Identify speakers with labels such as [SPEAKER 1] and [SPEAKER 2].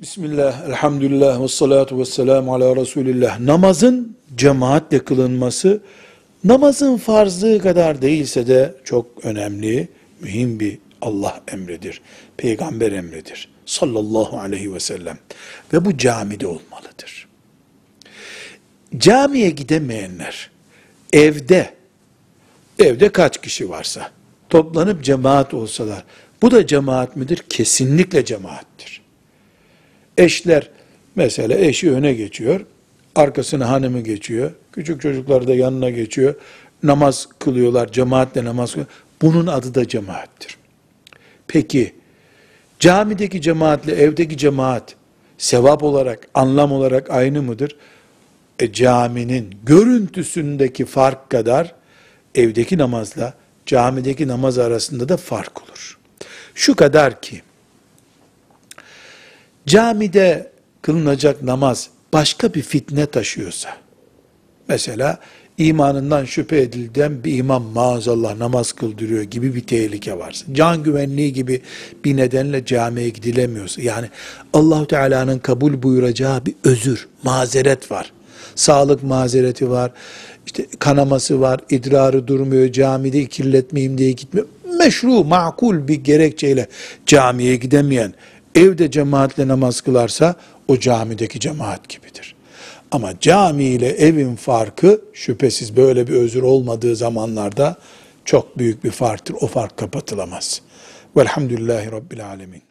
[SPEAKER 1] Bismillah, elhamdülillah, ve salatu ve selamu ala Resulillah. Namazın cemaatle kılınması, namazın farzlığı kadar değilse de çok önemli, mühim bir Allah emridir. Peygamber emridir. Sallallahu aleyhi ve sellem. Ve bu camide olmalıdır. Camiye gidemeyenler, evde, evde kaç kişi varsa, toplanıp cemaat olsalar, bu da cemaat midir? Kesinlikle cemaattir. Eşler mesela eşi öne geçiyor, arkasına hanımı geçiyor, küçük çocuklar da yanına geçiyor, namaz kılıyorlar, cemaatle namaz kılıyorlar. Bunun adı da cemaattir. Peki, camideki cemaatle evdeki cemaat, sevap olarak, anlam olarak aynı mıdır? E, caminin görüntüsündeki fark kadar, evdeki namazla camideki namaz arasında da fark olur. Şu kadar ki, camide kılınacak namaz başka bir fitne taşıyorsa, mesela imanından şüphe edilen bir imam maazallah namaz kıldırıyor gibi bir tehlike varsa, can güvenliği gibi bir nedenle camiye gidilemiyorsa, yani Allahu Teala'nın kabul buyuracağı bir özür, mazeret var. Sağlık mazereti var, işte kanaması var, idrarı durmuyor, camide kirletmeyeyim diye gitmiyor. Meşru, makul bir gerekçeyle camiye gidemeyen, evde cemaatle namaz kılarsa o camideki cemaat gibidir. Ama cami ile evin farkı şüphesiz böyle bir özür olmadığı zamanlarda çok büyük bir farktır. O fark kapatılamaz. Velhamdülillahi Rabbil Alemin.